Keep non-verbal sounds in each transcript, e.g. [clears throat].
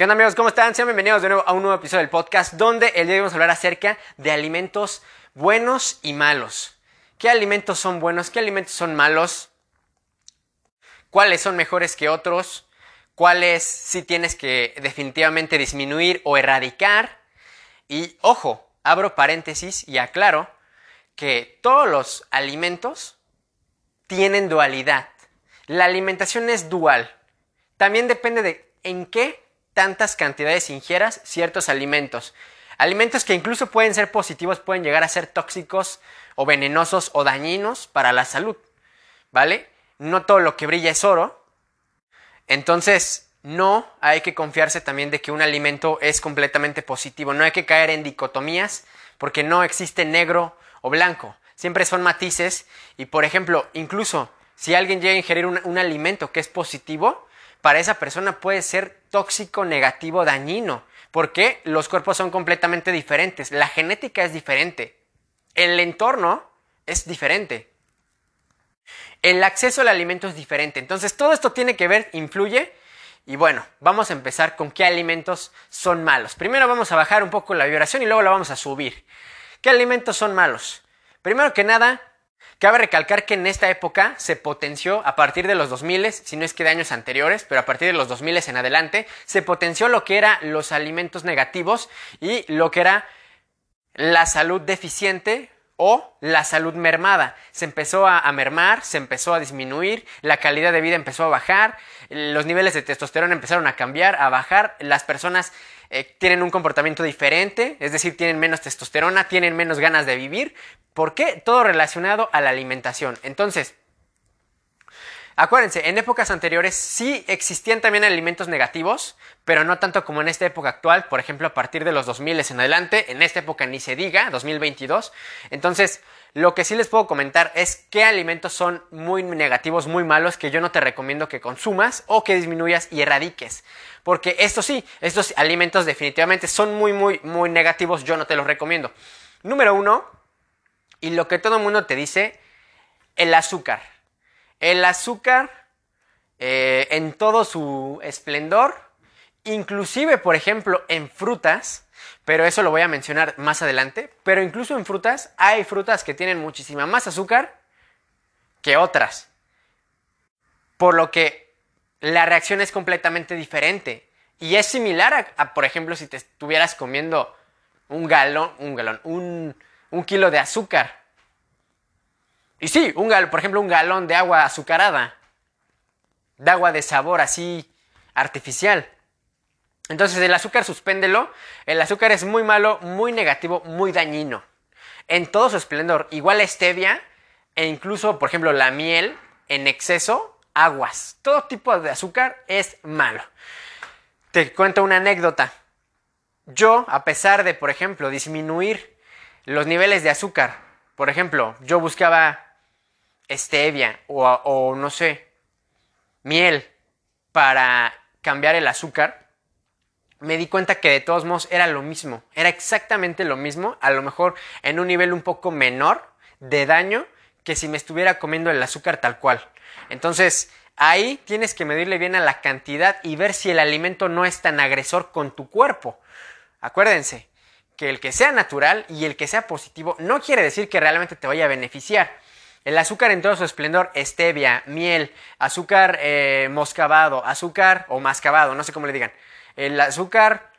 ¿Qué onda amigos? ¿Cómo están? Sean bienvenidos de nuevo a un nuevo episodio del podcast donde el día de hoy vamos a hablar acerca de alimentos buenos y malos. ¿Qué alimentos son buenos? ¿Qué alimentos son malos? ¿Cuáles son mejores que otros? ¿Cuáles sí tienes que definitivamente disminuir o erradicar? Y ojo, abro paréntesis y aclaro que todos los alimentos tienen dualidad. La alimentación es dual. También depende de en qué tantas cantidades ingieras ciertos alimentos. Alimentos que incluso pueden ser positivos, pueden llegar a ser tóxicos o venenosos o dañinos para la salud. ¿Vale? No todo lo que brilla es oro. Entonces, no hay que confiarse también de que un alimento es completamente positivo. No hay que caer en dicotomías porque no existe negro o blanco. Siempre son matices y, por ejemplo, incluso si alguien llega a ingerir un, un alimento que es positivo, para esa persona puede ser tóxico, negativo, dañino, porque los cuerpos son completamente diferentes, la genética es diferente, el entorno es diferente, el acceso al alimento es diferente, entonces todo esto tiene que ver, influye, y bueno, vamos a empezar con qué alimentos son malos. Primero vamos a bajar un poco la vibración y luego la vamos a subir. ¿Qué alimentos son malos? Primero que nada, Cabe recalcar que en esta época se potenció a partir de los 2000, si no es que de años anteriores, pero a partir de los 2000 en adelante, se potenció lo que era los alimentos negativos y lo que era la salud deficiente o la salud mermada. Se empezó a, mermar, se empezó a disminuir, la calidad de vida empezó a bajar, los niveles de testosterona empezaron a cambiar, a bajar, las personas eh, tienen un comportamiento diferente, es decir, tienen menos testosterona, tienen menos ganas de vivir. ¿Por qué? Todo relacionado a la alimentación. Entonces, Acuérdense, en épocas anteriores sí existían también alimentos negativos, pero no tanto como en esta época actual, por ejemplo, a partir de los 2000 en adelante, en esta época ni se diga, 2022. Entonces, lo que sí les puedo comentar es qué alimentos son muy negativos, muy malos, que yo no te recomiendo que consumas o que disminuyas y erradiques. Porque esto sí, estos alimentos definitivamente son muy, muy, muy negativos, yo no te los recomiendo. Número uno, y lo que todo el mundo te dice, el azúcar. El azúcar eh, en todo su esplendor, inclusive por ejemplo en frutas, pero eso lo voy a mencionar más adelante, pero incluso en frutas hay frutas que tienen muchísima más azúcar que otras. Por lo que la reacción es completamente diferente. Y es similar a, por ejemplo, si te estuvieras comiendo un galón, un galón, un, un kilo de azúcar. Y sí, un por ejemplo, un galón de agua azucarada, de agua de sabor así artificial. Entonces el azúcar suspéndelo, el azúcar es muy malo, muy negativo, muy dañino. En todo su esplendor, igual la stevia e incluso, por ejemplo, la miel en exceso, aguas. Todo tipo de azúcar es malo. Te cuento una anécdota. Yo, a pesar de, por ejemplo, disminuir los niveles de azúcar, por ejemplo, yo buscaba stevia o, no sé, miel para cambiar el azúcar, me di cuenta que de todos modos era lo mismo, era exactamente lo mismo, a lo mejor en un nivel un poco menor de daño que si me estuviera comiendo el azúcar tal cual. Entonces, ahí tienes que medirle bien a la cantidad y ver si el alimento no es tan agresor con tu cuerpo. Acuérdense que el que sea natural y el que sea positivo no quiere decir que realmente te vaya a beneficiar. El azúcar en todo su esplendor, stevia, miel, azúcar eh, moscabado, azúcar o mascabado, no sé cómo le digan. El azúcar,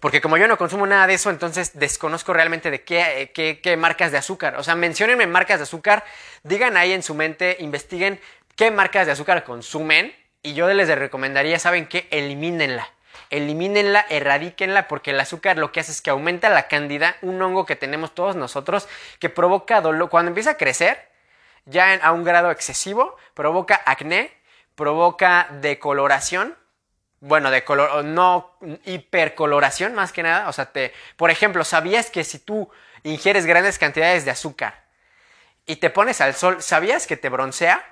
porque como yo no consumo nada de eso, entonces desconozco realmente de qué, qué, qué marcas de azúcar. O sea, menciónenme marcas de azúcar, digan ahí en su mente, investiguen qué marcas de azúcar consumen y yo les recomendaría, ¿saben qué? Elimínenla elimínenla, erradíquenla, porque el azúcar lo que hace es que aumenta la cándida, un hongo que tenemos todos nosotros, que provoca dolor. Cuando empieza a crecer, ya a un grado excesivo, provoca acné, provoca decoloración, bueno, de color, no hipercoloración más que nada. O sea, te, por ejemplo, ¿sabías que si tú ingieres grandes cantidades de azúcar y te pones al sol, ¿sabías que te broncea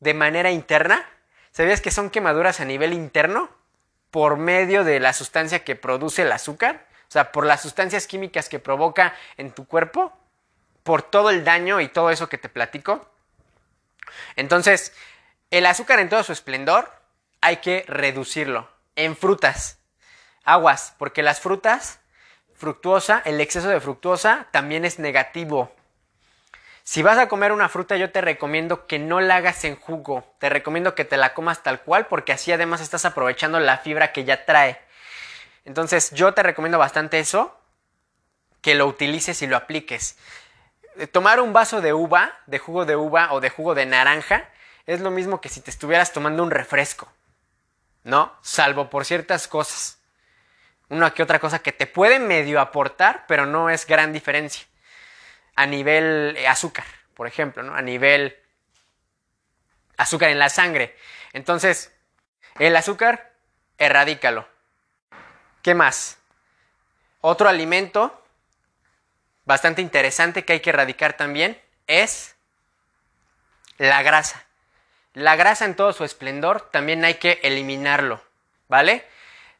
de manera interna? ¿Sabías que son quemaduras a nivel interno? por medio de la sustancia que produce el azúcar, o sea, por las sustancias químicas que provoca en tu cuerpo, por todo el daño y todo eso que te platico. Entonces, el azúcar en todo su esplendor hay que reducirlo. en frutas. Aguas, porque las frutas, fructuosa, el exceso de fructuosa también es negativo. Si vas a comer una fruta, yo te recomiendo que no la hagas en jugo. Te recomiendo que te la comas tal cual, porque así además estás aprovechando la fibra que ya trae. Entonces, yo te recomiendo bastante eso, que lo utilices y lo apliques. Tomar un vaso de uva, de jugo de uva o de jugo de naranja, es lo mismo que si te estuvieras tomando un refresco. ¿No? Salvo por ciertas cosas. Una que otra cosa que te puede medio aportar, pero no es gran diferencia. A nivel eh, azúcar, por ejemplo, ¿no? A nivel azúcar en la sangre. Entonces, el azúcar, erradícalo. ¿Qué más? Otro alimento bastante interesante que hay que erradicar también es la grasa. La grasa en todo su esplendor también hay que eliminarlo, ¿vale?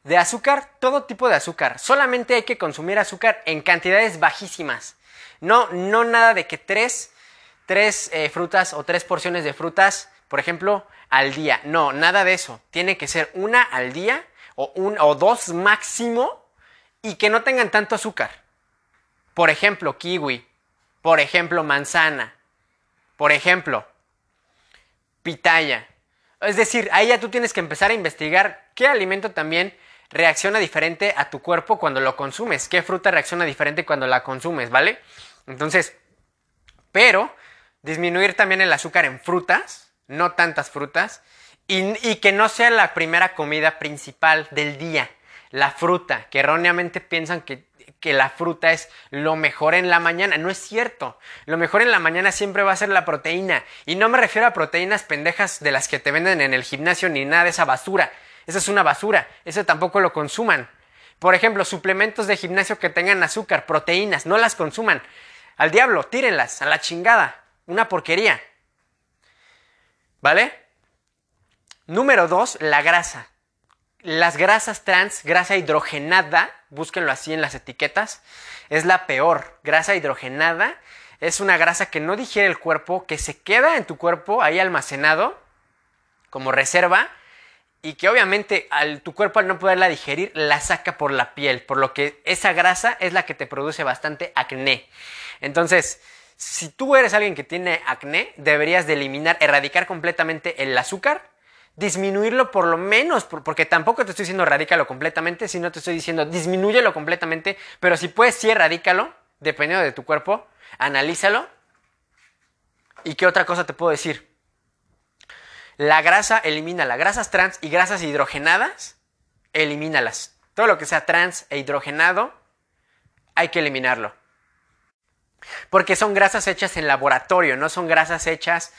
De azúcar, todo tipo de azúcar. Solamente hay que consumir azúcar en cantidades bajísimas. No, no nada de que tres, tres eh, frutas o tres porciones de frutas, por ejemplo, al día. No, nada de eso. Tiene que ser una al día o, un, o dos máximo y que no tengan tanto azúcar. Por ejemplo, kiwi. Por ejemplo, manzana. Por ejemplo, Es decir, ahí ya tú tienes que empezar a investigar qué alimento también reacciona diferente a tu cuerpo cuando lo consumes, qué fruta reacciona diferente cuando la consumes, ¿vale? Entonces, pero disminuir también el azúcar en frutas, no tantas frutas, y que no sea la primera comida principal del día, la fruta, que erróneamente piensan que que la fruta es lo mejor en la mañana. No es cierto. Lo mejor en la mañana siempre va a ser la proteína. Y no me refiero a proteínas pendejas de las que te venden en el gimnasio ni nada de esa basura. Esa es una basura. Eso tampoco lo consuman. Por ejemplo, suplementos de gimnasio que tengan azúcar, proteínas, no las consuman. Al diablo, tírenlas, a la chingada. Una porquería. ¿Vale? Número dos, la grasa. Las grasas trans, grasa hidrogenada, búsquenlo así en las etiquetas, es la peor. Grasa hidrogenada es una grasa que no digiere el cuerpo, que se queda en tu cuerpo ahí almacenado como reserva y que obviamente al, tu cuerpo al no poderla digerir la saca por la piel, por lo que esa grasa es la que te produce bastante acné. Entonces, si tú eres alguien que tiene acné, deberías de eliminar, erradicar completamente el azúcar disminuirlo por lo menos, porque tampoco te estoy diciendo radícalo completamente, sino te estoy diciendo disminúyelo completamente, pero si puedes, sí radícalo, dependiendo de tu cuerpo, analízalo. ¿Y qué otra cosa te puedo decir? La grasa, elimina las grasas trans y grasas hidrogenadas, elimínalas. Todo lo que sea trans e hidrogenado, hay que eliminarlo. Porque son grasas hechas en laboratorio, no son grasas hechas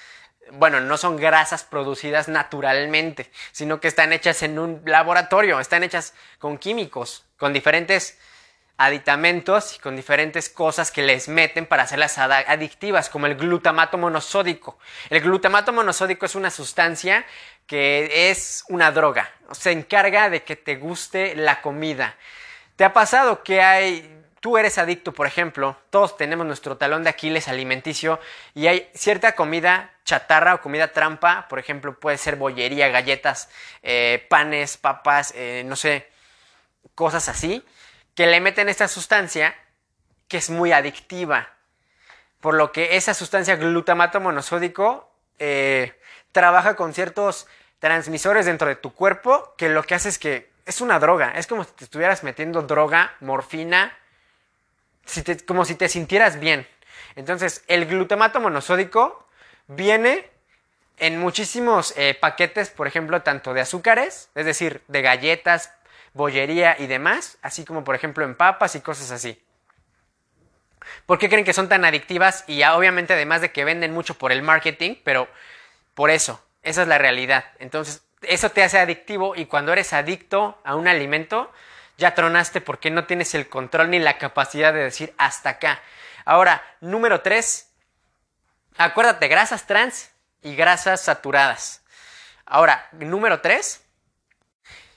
bueno, no son grasas producidas naturalmente, sino que están hechas en un laboratorio, están hechas con químicos, con diferentes aditamentos y con diferentes cosas que les meten para hacerlas adictivas, como el glutamato monosódico. El glutamato monosódico es una sustancia que es una droga, se encarga de que te guste la comida. ¿Te ha pasado que hay tú eres adicto, por ejemplo, todos tenemos nuestro talón de Aquiles alimenticio y hay cierta comida chatarra o comida trampa, por ejemplo, puede ser bollería, galletas, eh, panes, papas, eh, no sé, cosas así, que le meten esta sustancia que es muy adictiva. Por lo que esa sustancia glutamato monosódico eh, trabaja con ciertos transmisores dentro de tu cuerpo que lo que hace es que es una droga. Es como si te estuvieras metiendo droga, morfina, como si te sintieras bien. Entonces, el glutamato monosódico viene en muchísimos eh, paquetes, por ejemplo, tanto de azúcares, es decir, de galletas, bollería y demás, así como por ejemplo en papas y cosas así. ¿Por qué creen que son tan adictivas? Y obviamente además de que venden mucho por el marketing, pero por eso, esa es la realidad. Entonces, eso te hace adictivo y cuando eres adicto a un alimento, ya tronaste porque no tienes el control ni la capacidad de decir hasta acá. Ahora, número 3, acuérdate, grasas trans y grasas saturadas. Ahora, número 3,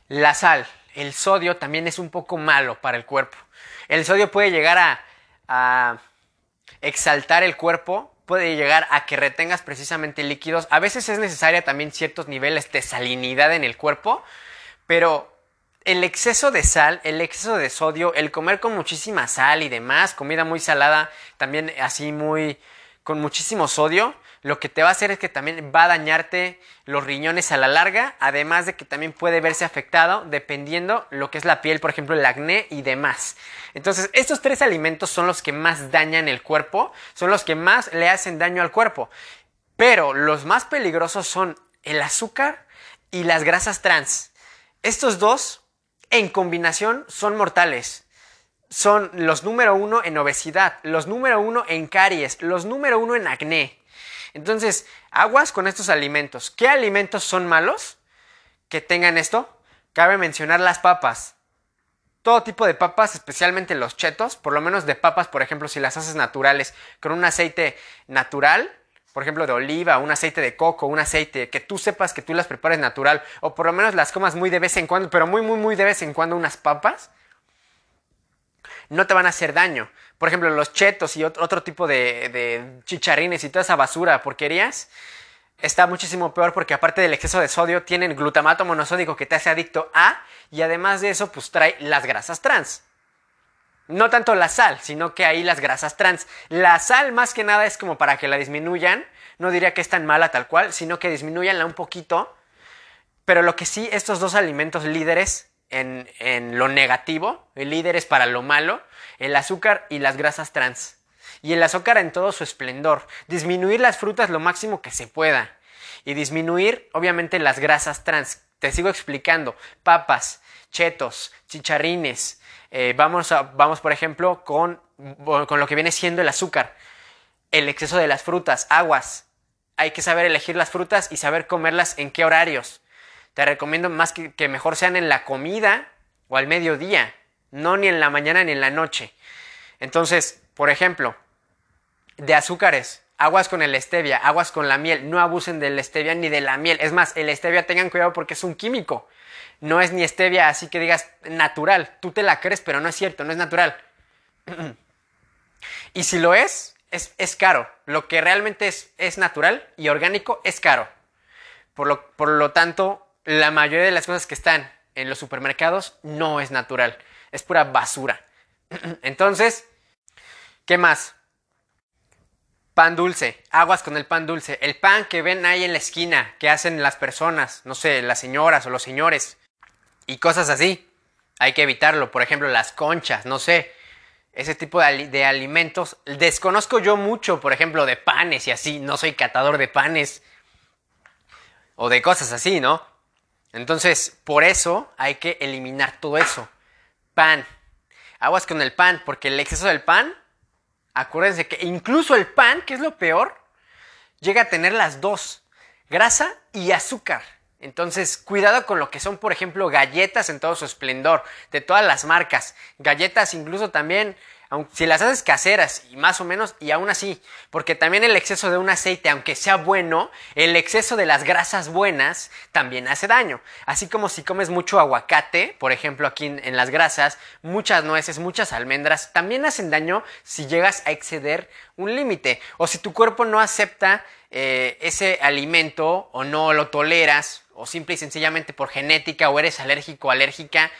la sal. El sodio también es un poco malo para el cuerpo. El sodio puede llegar a, a exaltar el cuerpo, puede llegar a que retengas precisamente líquidos. A veces es necesaria también ciertos niveles de salinidad en el cuerpo, pero el exceso de sal, el exceso de sodio, el comer con muchísima sal y demás, comida muy salada, también así muy con muchísimo sodio, lo que te va a hacer es que también va a dañarte los riñones a la larga, además de que también puede verse afectado dependiendo lo que es la piel, por ejemplo, el acné y demás. Entonces, estos tres alimentos son los que más dañan el cuerpo, son los que más le hacen daño al cuerpo. Pero los más peligrosos son el azúcar y las grasas trans. Estos dos, en combinación, son mortales son los número uno en obesidad, los número uno en caries, los número uno en acné. Entonces, aguas con estos alimentos. ¿Qué alimentos son malos que tengan esto? Cabe mencionar las papas. Todo tipo de papas, especialmente los chetos, por lo menos de papas, por ejemplo, si las haces naturales con un aceite natural, por ejemplo, de oliva, un aceite de coco, un aceite que tú sepas que tú las prepares natural, o por lo menos las comas muy de vez en cuando, pero muy, muy, muy de vez en cuando unas papas, no te van a hacer daño. Por ejemplo, los chetos y otro tipo de, chicharrines y toda esa basura, porquerías, está muchísimo peor porque aparte del exceso de sodio tienen glutamato monosódico que te hace adicto a y además de eso pues trae las grasas trans. No tanto la sal, sino que ahí las grasas trans. La sal más que nada es como para que la disminuyan. No diría que es tan mala tal cual, sino que disminuyanla un poquito. Pero lo que sí, estos dos alimentos líderes en, lo negativo, el líder es para lo malo, el azúcar y las grasas trans. Y el azúcar en todo su esplendor. Disminuir las frutas lo máximo que se pueda. Y disminuir, obviamente, las grasas trans. Te sigo explicando. Papas, chetos, chicharrines. Eh, vamos, a, vamos, por ejemplo, con, con lo que viene siendo el azúcar. El exceso de las frutas, aguas. Hay que saber elegir las frutas y saber comerlas en qué horarios te recomiendo más que, que mejor sean en la comida o al mediodía, no ni en la mañana ni en la noche. Entonces, por ejemplo, de azúcares, aguas con el stevia, aguas con la miel, no abusen del stevia ni de la miel. Es más, el stevia tengan cuidado porque es un químico. No es ni stevia así que digas natural. Tú te la crees, pero no es cierto, no es natural. [clears throat] y si lo es, es, es, caro. Lo que realmente es, es natural y orgánico es caro. Por lo, por lo tanto, la mayoría de las cosas que están en los supermercados no es natural, es pura basura. [clears throat] Entonces, ¿qué más? Pan dulce, aguas con el pan dulce, el pan que ven ahí en la esquina, que hacen las personas, no sé, las señoras o los señores, y cosas así. Hay que evitarlo, por ejemplo, las conchas, no sé, ese tipo de, alimentos. Desconozco yo mucho, por ejemplo, de panes y así, no soy catador de panes o de cosas así, ¿no? Entonces, por eso hay que eliminar todo eso. Pan. Aguas con el pan, porque el exceso del pan, acuérdense que incluso el pan, que es lo peor, llega a tener las dos, grasa y azúcar. Entonces, cuidado con lo que son, por ejemplo, galletas en todo su esplendor, de todas las marcas. Galletas incluso también si las haces caseras y más o menos, y aún así, porque también el exceso de un aceite, aunque sea bueno, el exceso de las grasas buenas también hace daño. Así como si comes mucho aguacate, por ejemplo, aquí en, las grasas, muchas nueces, muchas almendras, también hacen daño si llegas a exceder un límite. O si tu cuerpo no acepta eh, ese alimento o no lo toleras, o simple y sencillamente por genética, o eres alérgico alérgica,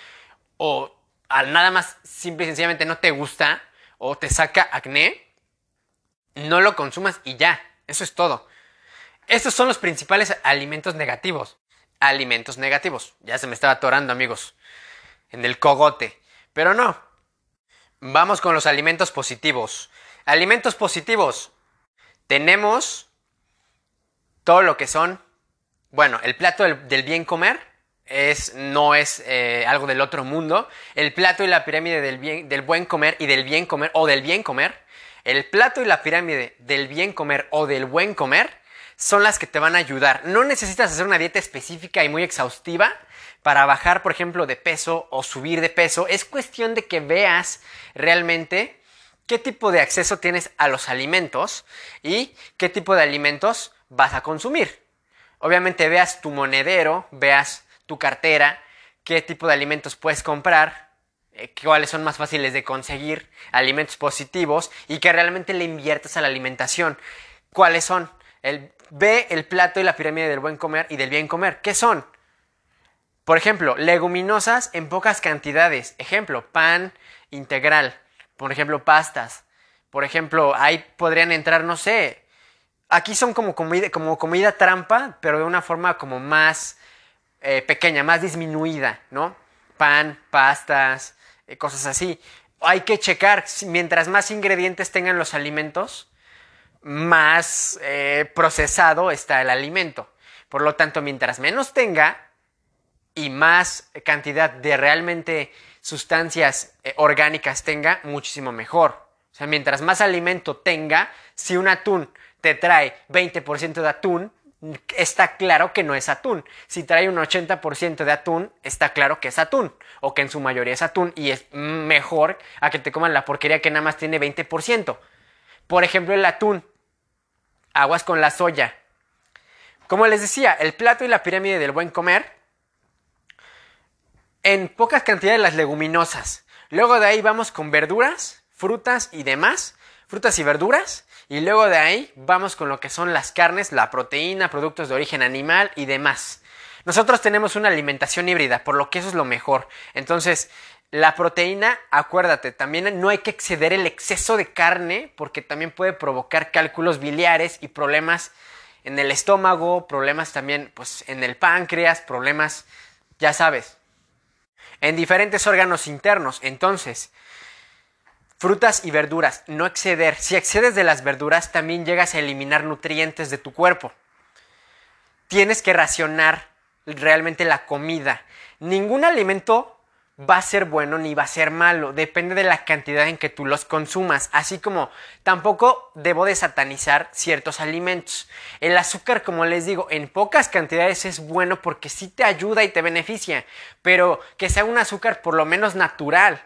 o al nada más simple y sencillamente no te gusta o te saca acné, no lo consumas y ya, eso es todo. Estos son los principales alimentos negativos. Alimentos negativos. Ya se me estaba atorando, amigos, en el cogote. Pero no. Vamos con los alimentos positivos. Alimentos positivos. Tenemos todo lo que son, bueno, el plato del bien comer, es, no es eh, algo del otro mundo. El plato y la pirámide del, bien, del buen comer y del bien comer o del bien comer. El plato y la pirámide del bien comer o del buen comer son las que te van a ayudar. No necesitas hacer una dieta específica y muy exhaustiva para bajar, por ejemplo, de peso o subir de peso. Es cuestión de que veas realmente qué tipo de acceso tienes a los alimentos y qué tipo de alimentos vas a consumir. Obviamente veas tu monedero, veas tu cartera, qué tipo de alimentos puedes comprar, eh, cuáles son más fáciles de conseguir, alimentos positivos y que realmente le inviertas a la alimentación. ¿Cuáles son? El, ve el plato y la pirámide del buen comer y del bien comer. ¿Qué son? Por ejemplo, leguminosas en pocas cantidades. Ejemplo, pan integral. Por ejemplo, pastas. Por ejemplo, ahí podrían entrar, no sé. Aquí son como comida, como comida trampa, pero de una forma como más eh, pequeña, más disminuida, ¿no? Pan, pastas, eh, cosas así. Hay que checar, mientras más ingredientes tengan los alimentos, más eh, procesado está el alimento. Por lo tanto, mientras menos tenga y más cantidad de realmente sustancias orgánicas tenga, muchísimo mejor. O sea, mientras más alimento tenga, si un atún te trae 20% de atún, está claro que no es atún. Si trae un 80% de atún, está claro que es atún. O que en su mayoría es atún y es mejor a que te coman la porquería que nada más tiene 20%. Por ejemplo, el atún. Aguas con la soya. Como les decía, el plato y la pirámide del buen comer. En pocas cantidades las leguminosas. Luego de ahí vamos con verduras, frutas y demás. Frutas y verduras. Y luego de ahí vamos con lo que son las carnes, la proteína, productos de origen animal y demás. Nosotros tenemos una alimentación híbrida, por lo que eso es lo mejor. Entonces, la proteína, acuérdate, también no hay que exceder el exceso de carne porque también puede provocar cálculos biliares y problemas en el estómago, problemas también pues en el páncreas, problemas, ya sabes, en diferentes órganos internos. Entonces, Frutas y verduras, no exceder. Si excedes de las verduras, también llegas a eliminar nutrientes de tu cuerpo. Tienes que racionar realmente la comida. Ningún alimento va a ser bueno ni va a ser malo, depende de la cantidad en que tú los consumas, así como tampoco debo de satanizar ciertos alimentos. El azúcar, como les digo, en pocas cantidades es bueno porque sí te ayuda y te beneficia, pero que sea un azúcar por lo menos natural.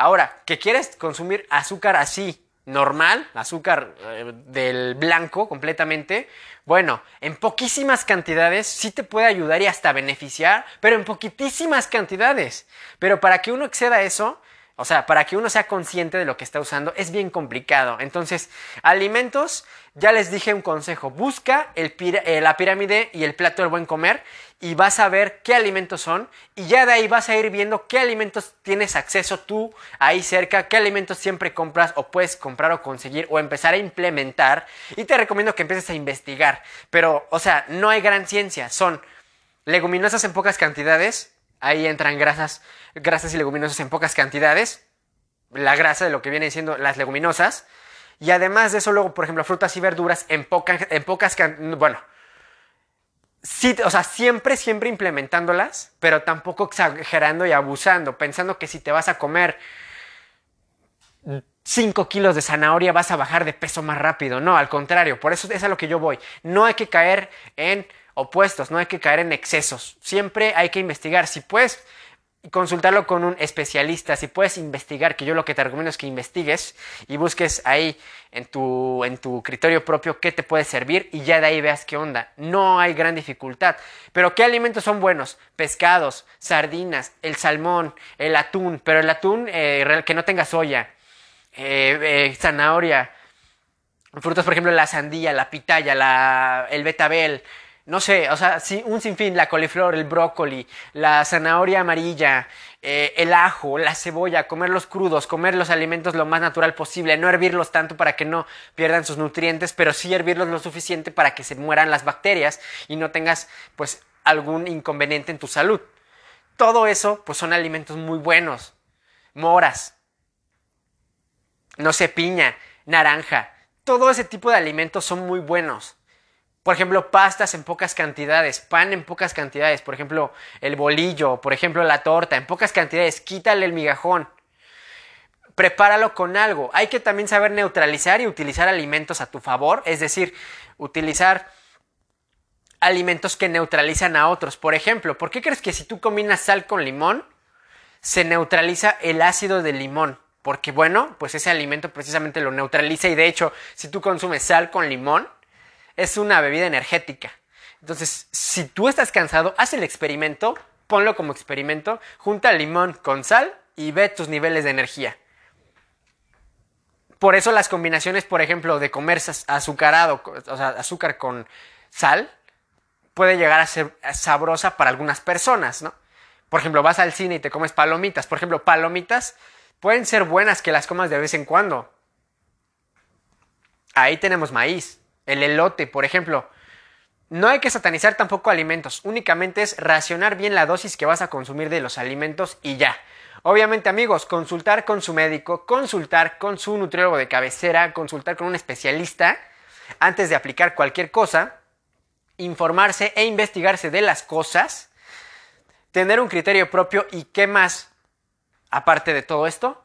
Ahora, que quieres consumir azúcar así, normal, azúcar eh, del blanco completamente, bueno, en poquísimas cantidades sí te puede ayudar y hasta beneficiar, pero en poquitísimas cantidades. Pero para que uno exceda eso, o sea, para que uno sea consciente de lo que está usando es bien complicado. Entonces, alimentos, ya les dije un consejo, busca eh, la pirámide y el plato del buen comer y vas a ver qué alimentos son y ya de ahí vas a ir viendo qué alimentos tienes acceso tú ahí cerca, qué alimentos siempre compras o puedes comprar o conseguir o empezar a implementar y te recomiendo que empieces a investigar. Pero, o sea, no hay gran ciencia, son leguminosas en pocas cantidades, Ahí entran grasas, grasas y leguminosas en pocas cantidades. La grasa de lo que vienen siendo las leguminosas. Y además de eso, luego, por ejemplo, frutas y verduras en, en pocas cantidades. Bueno, sí, o sea, siempre, siempre implementándolas, pero tampoco exagerando y abusando, pensando que si te vas a comer 5 kilos de zanahoria vas a bajar de peso más rápido. No, al contrario, por eso es a lo que yo voy. No hay que caer en opuestos, no hay que caer en excesos. Siempre hay que investigar. Si puedes consultarlo con un especialista, si puedes investigar, que yo lo que te recomiendo es que investigues y busques ahí en tu, en tu criterio propio qué te puede servir y ya de ahí veas qué onda. No hay gran dificultad. Pero ¿qué alimentos son buenos? Pescados, sardinas, el salmón, el atún, pero el atún eh, que no tenga soya, eh, eh, zanahoria, frutas, por ejemplo, la sandía, la pitaya, la, el betabel, no sé, o sea, sí, un sinfín, la coliflor, el brócoli, la zanahoria amarilla, eh, el ajo, la cebolla, comerlos crudos, comer los alimentos lo más natural posible, no hervirlos tanto para que no pierdan sus nutrientes, pero sí hervirlos lo suficiente para que se mueran las bacterias y no tengas pues algún inconveniente en tu salud. Todo eso pues son alimentos muy buenos. Moras, no sé, piña, naranja, todo ese tipo de alimentos son muy buenos. Por ejemplo, pastas en pocas cantidades, pan en pocas cantidades, por ejemplo, el bolillo, por ejemplo, la torta, en pocas cantidades, quítale el migajón. Prepáralo con algo. Hay que también saber neutralizar y utilizar alimentos a tu favor, es decir, utilizar alimentos que neutralizan a otros. Por ejemplo, ¿por qué crees que si tú combinas sal con limón, se neutraliza el ácido del limón? Porque bueno, pues ese alimento precisamente lo neutraliza y de hecho, si tú consumes sal con limón, es una bebida energética. Entonces, si tú estás cansado, haz el experimento, ponlo como experimento, junta limón con sal y ve tus niveles de energía. Por eso las combinaciones, por ejemplo, de comer azucarado, o sea, azúcar con sal, puede llegar a ser sabrosa para algunas personas, ¿no? Por ejemplo, vas al cine y te comes palomitas. Por ejemplo, palomitas pueden ser buenas que las comas de vez en cuando. Ahí tenemos maíz, el elote, por ejemplo. No hay que satanizar tampoco alimentos, únicamente es racionar bien la dosis que vas a consumir de los alimentos y ya. Obviamente amigos, consultar con su médico, consultar con su nutriólogo de cabecera, consultar con un especialista antes de aplicar cualquier cosa, informarse e investigarse de las cosas, tener un criterio propio y qué más, aparte de todo esto,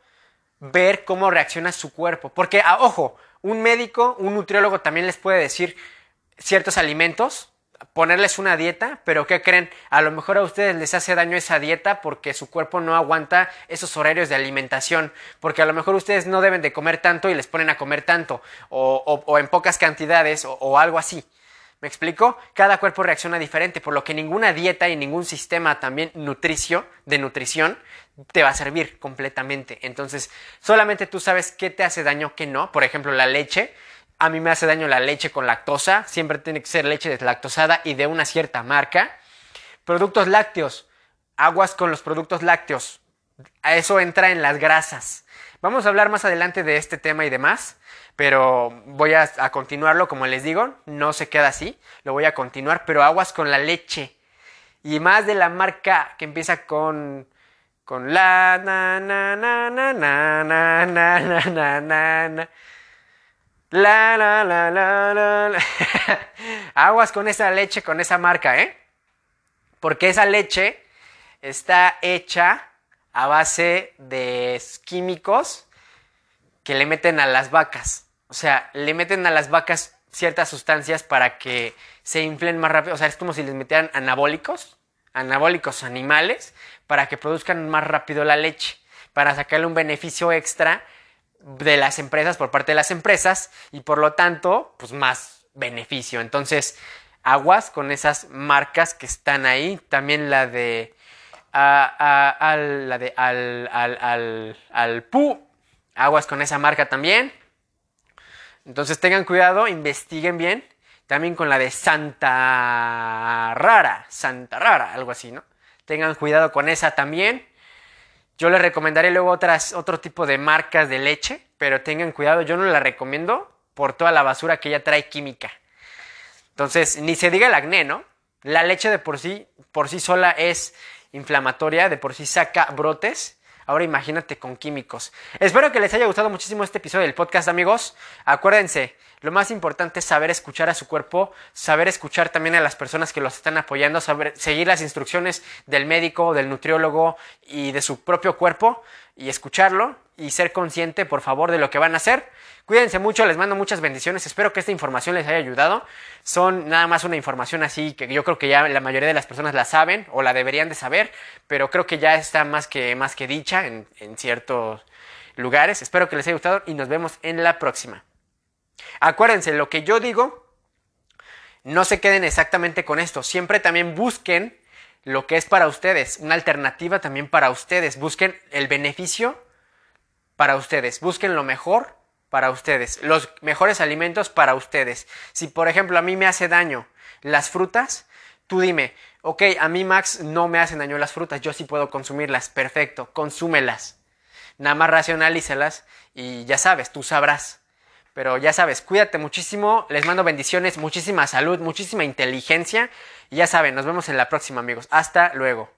ver cómo reacciona su cuerpo. Porque, ah, ojo, un médico, un nutriólogo también les puede decir ciertos alimentos ponerles una dieta, pero ¿qué creen? A lo mejor a ustedes les hace daño esa dieta porque su cuerpo no aguanta esos horarios de alimentación, porque a lo mejor ustedes no deben de comer tanto y les ponen a comer tanto, o, en pocas cantidades, o, algo así. ¿Me explico? Cada cuerpo reacciona diferente, por lo que ninguna dieta y ningún sistema también nutricio, de nutrición te va a servir completamente. Entonces, solamente tú sabes qué te hace daño, qué no. Por ejemplo, la leche a mí me hace daño la leche con lactosa. Siempre tiene que ser leche deslactosada y de una cierta marca. Productos lácteos. Aguas con los productos lácteos. Eso entra en las grasas. Vamos a hablar más adelante de este tema y demás. Pero voy a, continuarlo, como les digo. No se queda así. Lo voy a continuar. Pero aguas con la leche. Y más de la marca que empieza con con la na na na na na na na na na na la, la, la, la. Aguas con esa leche, con esa marca, ¿eh? Porque esa leche está hecha a base de químicos que le meten a las vacas. O sea, le meten a las vacas ciertas sustancias para que se inflen más rápido. O sea, es como si les metieran anabólicos, anabólicos animales, para que produzcan más rápido la leche, para sacarle un beneficio extra de las empresas por parte de las empresas y por lo tanto, pues más beneficio. Entonces, aguas con esas marcas que están ahí. También la de. La de al, al, al, al PU. Aguas con esa marca también. Entonces tengan cuidado, investiguen bien. También con la de Santa Rara. Santa Rara, algo así, ¿no? Tengan cuidado con esa también. Yo les recomendaré luego otras, otro tipo de marcas de leche, pero tengan cuidado, yo no la recomiendo por toda la basura que ella trae química. Entonces, ni se diga el acné, ¿no? La leche de por sí, por sí sola es inflamatoria, de por sí saca brotes. Ahora imagínate con químicos. Espero que les haya gustado muchísimo este episodio del podcast, amigos. Acuérdense, lo más importante es saber escuchar a su cuerpo, saber escuchar también a las personas que los están apoyando, saber seguir las instrucciones del médico, del nutriólogo y de su propio cuerpo y escucharlo y ser consciente, por favor, de lo que van a hacer. Cuídense mucho, les mando muchas bendiciones. Espero que esta información les haya ayudado. Son nada más una información así que yo creo que ya la mayoría de las personas la saben o la deberían de saber, pero creo que ya está más que, más que dicha en, en ciertos lugares. Espero que les haya gustado y nos vemos en la próxima. Acuérdense, lo que yo digo, no se queden exactamente con esto. Siempre también busquen lo que es para ustedes, una alternativa también para ustedes. Busquen el beneficio para ustedes. Busquen lo mejor para ustedes, los mejores alimentos para ustedes. Si por ejemplo a mí me hace daño las frutas, tú dime, ok, a mí Max no me hacen daño las frutas, yo sí puedo consumirlas, perfecto, consúmelas. Nada más racionalícelas y ya sabes, tú sabrás. Pero ya sabes, cuídate muchísimo, les mando bendiciones, muchísima salud, muchísima inteligencia y ya saben, nos vemos en la próxima amigos. Hasta luego.